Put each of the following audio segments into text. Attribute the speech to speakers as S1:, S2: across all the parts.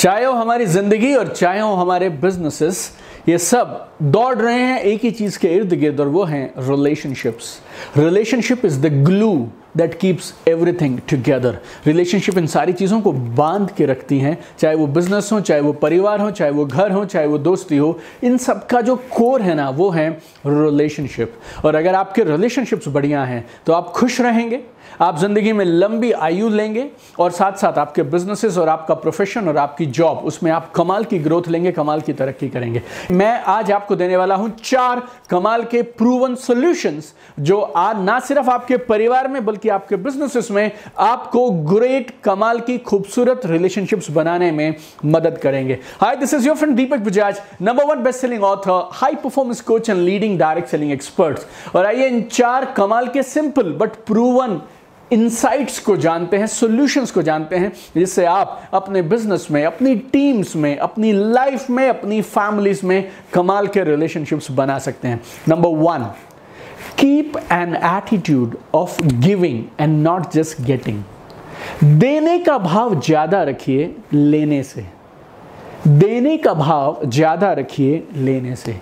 S1: चाहे हो हमारी ज़िंदगी और चाहे हो हमारे बिजनेसेस ये सब दौड़ रहे हैं एक ही चीज़ के इर्द गिर्द और वो हैं relationships relationship is the glue that keeps everything together relationship इन सारी चीज़ों को बाँध के रखती हैं, चाहे वो बिज़नेस हो, चाहे वो परिवार हो, चाहे वो घर हो, चाहे वो दोस्ती हो, इन सब का जो कोर है ना, वो है रिलेशनशिप और अगर आपके रिलेशनशिप्स बढ़िया हैं तो आप खुश रहेंगे आप ज़िंदगी में लंबी आयु लेंगे और साथ साथ आपके बिजनेसेस और आपका प्रोफेशन और आपकी जॉब उसमें आप कमाल की ग्रोथ लेंगे, कमाल की तरक्की करेंगे। मैं आज आपको देने वाला हूँ चार कमाल के प्रूवन सॉल्यूशंस जो आज ना सिर्फ़ आपके परिवार में, बल्कि आपके बिजनेसेस में आपको ग्रेट कमाल की खूबसूरत रिलेशनशिप्स बनाने में मदद करेंगे। Hi this is your friend Deepak Bajaj number one best selling author high performance coach and leading direct selling experts और आइए इन चार कमाल के सिंपल बट प्रूवन इंसाइट्स को जानते हैं सॉल्यूशंस को जानते हैं, जिससे आप अपने बिज़नेस में, अपनी टीम्स में, अपनी लाइफ में, अपनी फैमिलीज़ में कमाल के रिलेशनशिप्स बना सकते हैं। Number one keep an attitude of giving and not just getting देने का भाव ज़्यादा रखिए लेने से। देने का भाव ज़्यादा रखिए लेने से।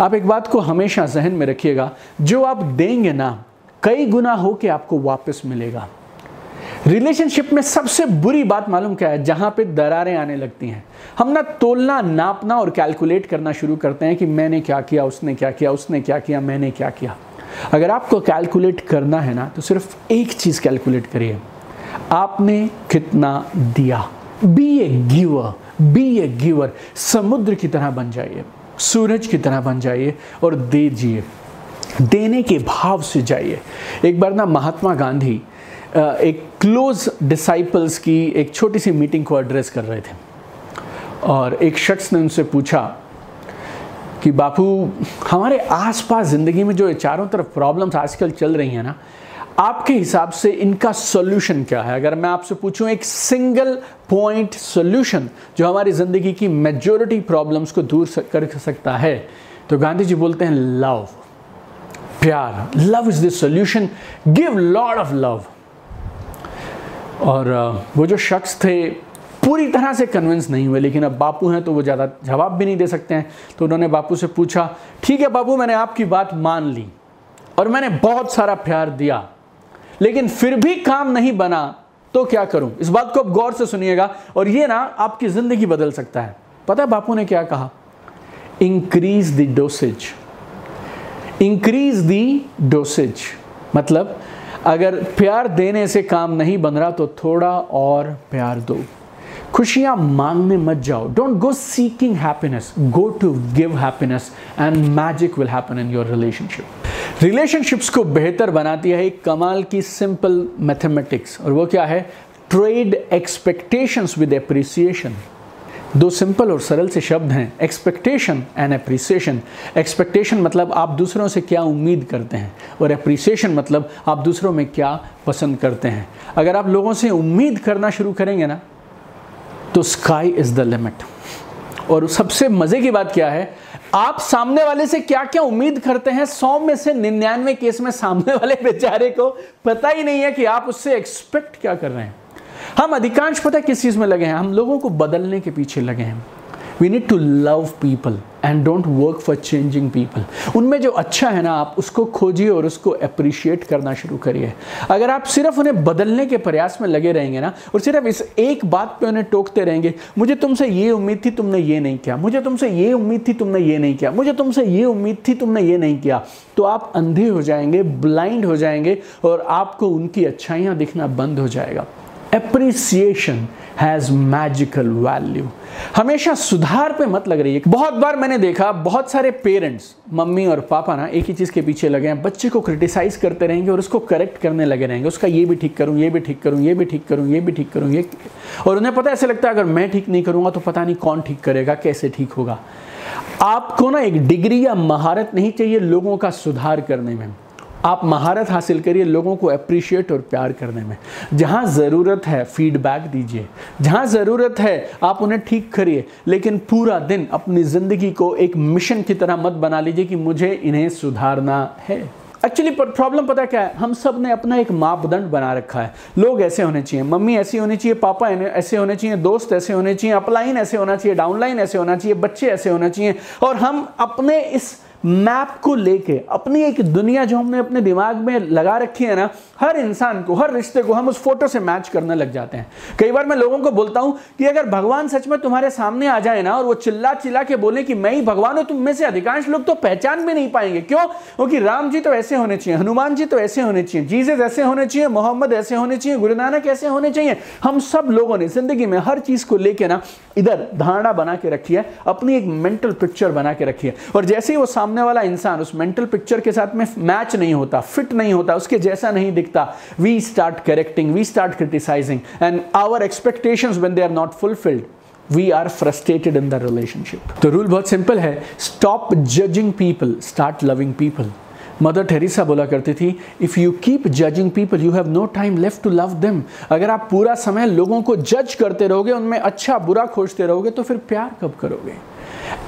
S1: आप एक बात को हमेशा जहन में रखिएगा, जो आप देंगे ना कई गुना हो के आपको वापस मिलेगा। रिलेशनशिप में सबसे बुरी बात मालूम क्या है? जहाँ पे दरारें आने लगती हैं। हम ना तोलना, नापना और कैलकुलेट करना शुरू करते हैं कि मैंने क्या किया, उसने क्या किया, उसने क्या किया, मैंने क्या किया। अगर आपको कैलकुलेट करना है ना तो सिर्फ़ एक चीज़ कैलकुलेट करिए। आपने कितना दिया? Be a giver be a giver समुद्र की तरह बन जाइए, सूरज की तरह बन जाइए और दे दीजिए देने के भाव से जाइए। एक बार ना महात्मा गांधी एक क्लोज डिसाइपल्स की एक छोटी सी मीटिंग को एड्रेस कर रहे थे। और एक शख्स ने उनसे पूछा कि, बापू, हमारे आसपास ज़िंदगी में जो चारों तरफ़ प्रॉब्लम्स आजकल चल रही हैं ना, आपके हिसाब से इनका सॉल्यूशन क्या है? अगर मैं आपसे पूछूँ, एक सिंगल पॉइंट सॉल्यूशन जो हमारी ज़िंदगी की मेजोरिटी प्रॉब्लम्स को दूर कर सकता है तो गांधी जी बोलते हैं लव प्यार। Love is the solution give lord of love और वो जो शख्स थे, पूरी तरह से कन्विंस नहीं हुए, लेकिन अब बापू हैं तो वो ज़्यादा जवाब भी नहीं दे सकते हैं। तो उन्होंने बापू से पूछा, ठीक है बापू, मैंने आपकी बात मान ली और मैंने बहुत सारा प्यार दिया, लेकिन फिर भी काम नहीं बना तो क्या करूँ? इस बात को अब गौर से सुनिएगा और ये ना आपकी ज़िंदगी बदल सकता है। पता है बापू ने क्या कहा? Increase the dosage increase the dosage मतलब अगर प्यार देने से काम नहीं बन रहा तो थोड़ा और प्यार दो। खुशियाँ मांगने मत जाओ। Don't go seeking happiness go to give happiness and magic will happen in your relationship relationships को बेहतर बनाती है एक कमाल की सिंपल मैथमेटिक्स और वो क्या है? ट्रेड एक्सपेक्टेशंस विद एप्रिसिएशन दो सिंपल और सरल से शब्द हैं एक्सपेक्टेशन एंड अप्रिसिएशन एक्सपेक्टेशन मतलब आप दूसरों से क्या उम्मीद करते हैं, और अप्रिसिएशन मतलब आप दूसरों में क्या पसंद करते हैं। अगर आप लोगों से उम्मीद करना शुरू करेंगे ना तो स्काई इज़ द लिमिट और सबसे मज़े की बात क्या है, आप सामने वाले से क्या क्या उम्मीद करते हैं, सौ में से निन्यानवे केस में सामने वाले बेचारे को पता ही नहीं है कि आप उससे एक्सपेक्ट क्या कर रहे हैं। हम अधिकांश पता है किस चीज़ में लगे हैं? हम लोगों को बदलने के पीछे लगे हैं। We need to love people and don't work for changing people उनमें जो अच्छा है ना, आप उसको खोजिए और उसको अप्रिशिएट करना शुरू करिए। अगर आप सिर्फ़ उन्हें बदलने के प्रयास में लगे रहेंगे ना, और सिर्फ़ इस एक बात पे उन्हें टोकते रहेंगे, मुझे तुमसे ये उम्मीद थी तुमने ये नहीं किया, मुझे तुमसे ये उम्मीद थी तुमने ये नहीं किया, मुझे तुमसे ये उम्मीद थी तुमने ये नहीं किया तो आप अंधे हो जाएँगे ब्लाइंड हो जाएँगे और आपको उनकी अच्छाइयाँ दिखना बंद हो जाएगा। एप्रिसिएशन हैज़ मैजिकल वैल्यू हमेशा सुधार पे मत लग रही है बहुत बार मैंने देखा, बहुत सारे पेरेंट्स, मम्मी और पापा ना, एक ही चीज़ के पीछे लगे हैं। बच्चे को क्रिटिसाइज करते रहेंगे और उसको करेक्ट करने लगे रहेंगे। उसका ये भी ठीक करूँ, ये भी ठीक करूँ, ये भी ठीक करूँ, ये भी ठीक करूँ, ये और उन्हें पता ऐसे लगता है, अगर मैं ठीक नहीं करूँगा तो पता नहीं कौन ठीक करेगा, कैसे ठीक होगा। आपको ना एक डिग्री या महारत नहीं चाहिए लोगों का सुधार करने में। आप महारत हासिल करिए लोगों को अप्रिशिएट और प्यार करने में। जहाँ ज़रूरत है फीडबैक दीजिए। जहाँ ज़रूरत है, आप उन्हें ठीक करिए। लेकिन पूरा दिन अपनी ज़िंदगी को एक मिशन की तरह मत बना लीजिए कि मुझे इन्हें सुधारना है। एक्चुअली प्रॉब्लम पता क्या है? हम सबने अपना एक मापदंड बना रखा है। लोग ऐसे होने चाहिए। मम्मी ऐसी होनी चाहिए, पापा ऐसे होने चाहिए, दोस्त ऐसे होने चाहिए अपलाइन ऐसे होना चाहिए डाउनलाइन ऐसे होना चाहिए, बच्चे ऐसे होना चाहिए। और हम अपने इस मैप को लेके अपनी एक दुनिया जो हमने अपने दिमाग में लगा रखी है ना, हर इंसान को, हर रिश्ते को हम उस फ़ोटो से मैच करने लग जाते हैं। कई बार मैं लोगों को बोलता हूँ कि अगर भगवान सच में तुम्हारे सामने आ जाए ना, और वो चिल्ला चिल्ला के बोले कि मैं ही भगवान हूँ, तुम में से अधिकांश लोग तो पहचान भी नहीं पाएँगे। क्यों? क्योंकि राम जी तो ऐसे होने चाहिए, हनुमान जी तो ऐसे होने चाहिए जीजस ऐसे होने चाहिए, मोहम्मद ऐसे होने चाहिए, गुरु नानक ऐसे होने चाहिए। हम सब लोगों ने ज़िंदगी में हर चीज़ को लेकर ना, इधर धारणा बना के रखी है, अपनी एक मेंटल पिक्चर बना के रखी है। और जैसे ही वो सामने वाला इंसान उस मेंटल पिक्चर के साथ में मैच नहीं होता फिट नहीं होता, उसके जैसा नहीं दिखता। We start correcting we start criticizing and our expectations when they are not fulfilled we are frustrated in the relationship तो रूल बहुत सिंपल है stop judging people start loving people mother Teresa बोला करती थी if you keep judging people you have no time left to love them अगर आप पूरा समय लोगों को जज करते रहोगे, उनमें अच्छा बुरा खोजते रहोगे तो फिर प्यार कब करोगे?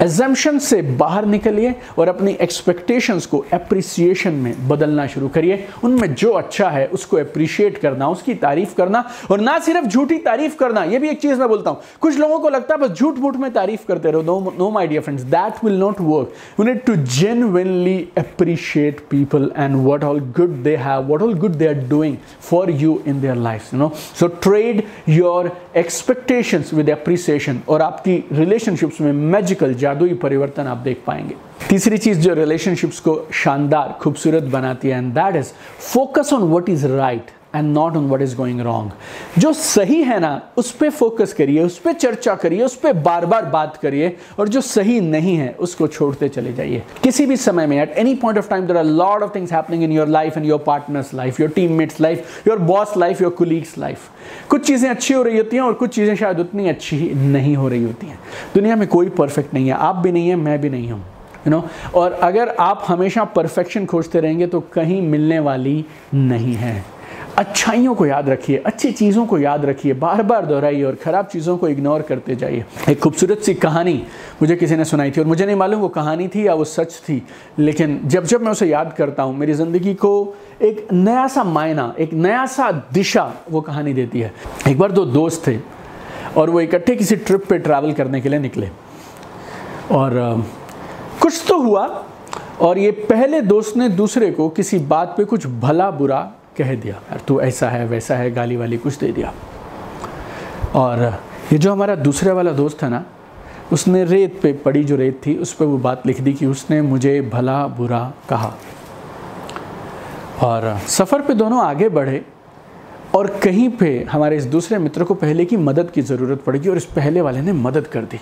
S1: एजम्पन से बाहर निकलिए और अपनी एक्सपेक्टेशंस को अप्रिसिएशन में बदलना शुरू करिए। उनमें जो अच्छा है, उसको अप्रिशिएट करना, उसकी तारीफ़ करना और ना सिर्फ़ झूठी तारीफ़ करना। यह भी एक चीज़ मैं बोलता हूँ। कुछ लोगों को लगता है बस झूठ मूठ में तारीफ़ करते रहो। No no my dear friends that will not work you need to genuinely appreciate people and what all good they have what all good they are doing for you in their life you know so trade your expectations with appreciation और आपकी relationships में magical जादुई परिवर्तन आप देख पाएँगे। तीसरी चीज़ जो रिलेशनशिप्स को शानदार, खूबसूरत बनाती है and that is focus on what is right and not on what is going wrong जो सही है ना, उस पर फोकस करिए, उस पर चर्चा करिए, उस पर बार बार बात करिए, और जो सही नहीं है, उसको छोड़ते चले जाइए। किसी भी समय में at any point of time there are lot of things happening in your life and your partners life your team mates life your boss life your colleagues life कुछ चीज़ें अच्छी हो रही होती हैं, और कुछ चीज़ें शायद उतनी अच्छी नहीं हो रही होती हैं। दुनिया में कोई परफेक्ट नहीं है, आप भी नहीं है, मैं भी नहीं हूँ यू नो और अगर आप हमेशा परफेक्शन खोजते रहेंगे तो कहीं मिलने वाली नहीं है। अच्छाइयों को याद रखिए, अच्छी चीज़ों को याद रखिए बार बार दोहराइए और ख़राब चीज़ों को इग्नोर करते जाइए। एक खूबसूरत सी कहानी मुझे किसी ने सुनाई थी और मुझे नहीं मालूम वो कहानी थी या वो सच थी, लेकिन जब जब मैं उसे याद करता हूँ, मेरी ज़िंदगी को एक नया सा मायना, एक नया सा दिशा वो कहानी देती है। एक बार दो दोस्त थे और वो इकट्ठे किसी ट्रिप पे ट्रैवल करने के लिए निकले। और कुछ तो हुआ और ये पहले दोस्त ने दूसरे को किसी बात पे कुछ भला बुरा कह दिया यार तू ऐसा है, वैसा है, गाली वाली कुछ दे दिया। और ये जो हमारा दूसरे वाला दोस्त था ना, उसने रेत पे, पड़ी जो रेत थी, उस पर वो बात लिख दी कि उसने मुझे भला बुरा कहा। और सफ़र पे दोनों आगे बढ़े और कहीं पे हमारे इस दूसरे मित्र को पहले की मदद की ज़रूरत पड़ेगी और इस पहले वाले ने मदद कर दी।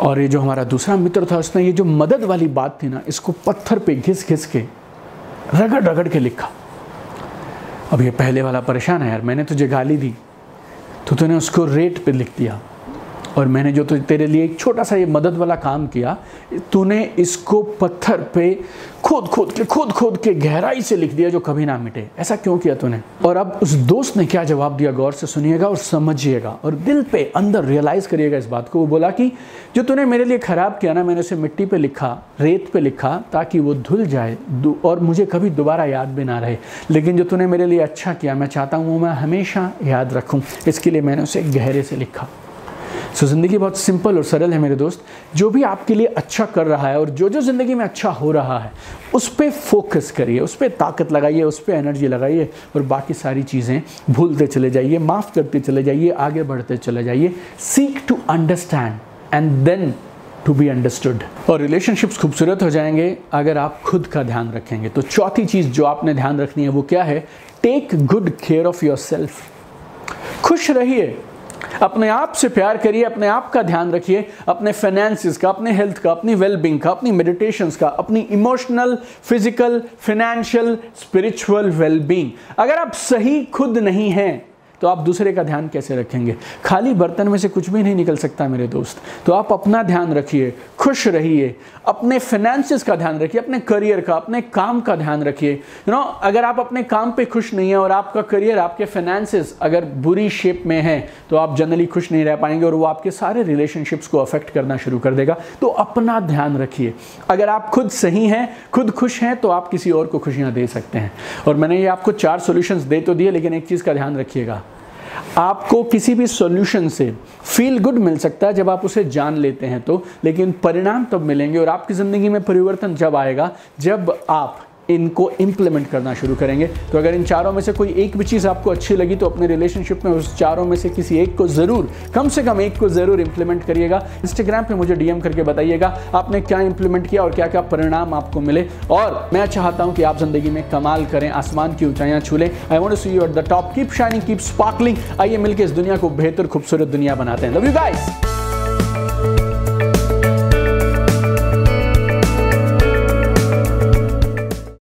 S1: और ये जो हमारा दूसरा मित्र था, उसने ये जो मदद वाली बात थी ना, इसको पत्थर पे घिस घिस के रगड़ रगड़ के लिखा। अब ये पहले वाला परेशान है यार, मैंने तुझे गाली दी तो तूने उसको रेट पे लिख दिया। और मैंने जो तो तेरे लिए एक छोटा सा ये मदद वाला काम किया, तूने इसको पत्थर पे खोद खोद के, खोद खोद के गहराई से लिख दिया जो कभी ना मिटे। ऐसा क्यों किया तूने? और अब उस दोस्त ने क्या जवाब दिया? गौर से सुनिएगा और समझिएगा और दिल पे अंदर रियलाइज़ करिएगा इस बात को। वो बोला कि जो तूने मेरे लिए ख़राब किया ना, मैंने उसे मिट्टी पे लिखा, रेत पे लिखा ताकि वो धुल जाए और मुझे कभी दोबारा याद भी ना रहे। लेकिन जो तूने मेरे लिए अच्छा किया, मैं चाहता हूँ वो मैं हमेशा याद रखूँ। इसके लिए मैंने उसे गहरे से लिखा। सो ज़िंदगी बहुत सिंपल और सरल है मेरे दोस्त। जो भी आपके लिए अच्छा कर रहा है और जो जो ज़िंदगी में अच्छा हो रहा है, उस पर फोकस करिए, उस पर ताकत लगाइए, उस पर एनर्जी लगाइए और बाकी सारी चीज़ें भूलते चले जाइए, माफ़ करते चले जाइए, आगे बढ़ते चले जाइए। Seek to understand and then to be understood और रिलेशनशिप्स खूबसूरत हो जाएँगे अगर आप खुद का ध्यान रखेंगे। तो चौथी चीज़ जो आपने ध्यान रखनी है वो क्या है? Take good care of your self खुश रहिए। अपने आप से प्यार करिए, अपने आप का ध्यान रखिए, अपने फाइनेंसिस का, अपने हेल्थ का, अपनी वेलबींग का, अपनी मेडिटेशन का, अपनी emotional physical financial spiritual wellbeing अगर आप सही खुद नहीं हैं तो आप दूसरे का ध्यान कैसे रखेंगे? खाली बर्तन में से कुछ भी नहीं निकल सकता मेरे दोस्त। तो आप अपना ध्यान रखिए, खुश रहिए, अपने फाइनेंसिस का ध्यान रखिए, अपने करियर का, अपने काम का ध्यान रखिए। यू नो अगर आप अपने काम पे खुश नहीं है और आपका करियर आपके फाइनेंसिस अगर बुरी शेप में है तो आप जनरली खुश नहीं रह पाएँगे और वो आपके सारे रिलेशनशिप्स को अफेक्ट करना शुरू कर देगा। तो अपना ध्यान रखिए। अगर आप खुद सही हैं, खुद खुश हैं तो आप किसी और को खुशियाँ दे सकते हैं। और मैंने ये आपको चार सॉल्यूशंस दे तो दिए, लेकिन एक चीज़ का ध्यान रखिएगा। आपको किसी भी सॉल्यूशन से फील गुड मिल सकता है जब आप उसे जान लेते हैं तो लेकिन परिणाम तब मिलेंगे और आपकी ज़िंदगी में परिवर्तन जब आएगा, जब आप इनको इंप्लीमेंट करना शुरू करेंगे। तो अगर इन चारों में से कोई एक भी चीज़ आपको अच्छी लगी तो अपने रिलेशनशिप में उस चारों में से किसी एक को ज़रूर, कम से कम एक को ज़रूर इंप्लीमेंट करिएगा। इंस्टाग्राम पे मुझे डीएम करके बताइएगा आपने क्या इंप्लीमेंट किया और क्या क्या परिणाम आपको मिले। और मैं चाहता हूँ कि आप ज़िंदगी में कमाल करें, आसमान की ऊंचाइयाँ छू लें I want see you at the top keep shining keep sparkling आइए मिलकर इस दुनिया को बेहतर खूबसूरत दुनिया बनाते हैं। Love you guys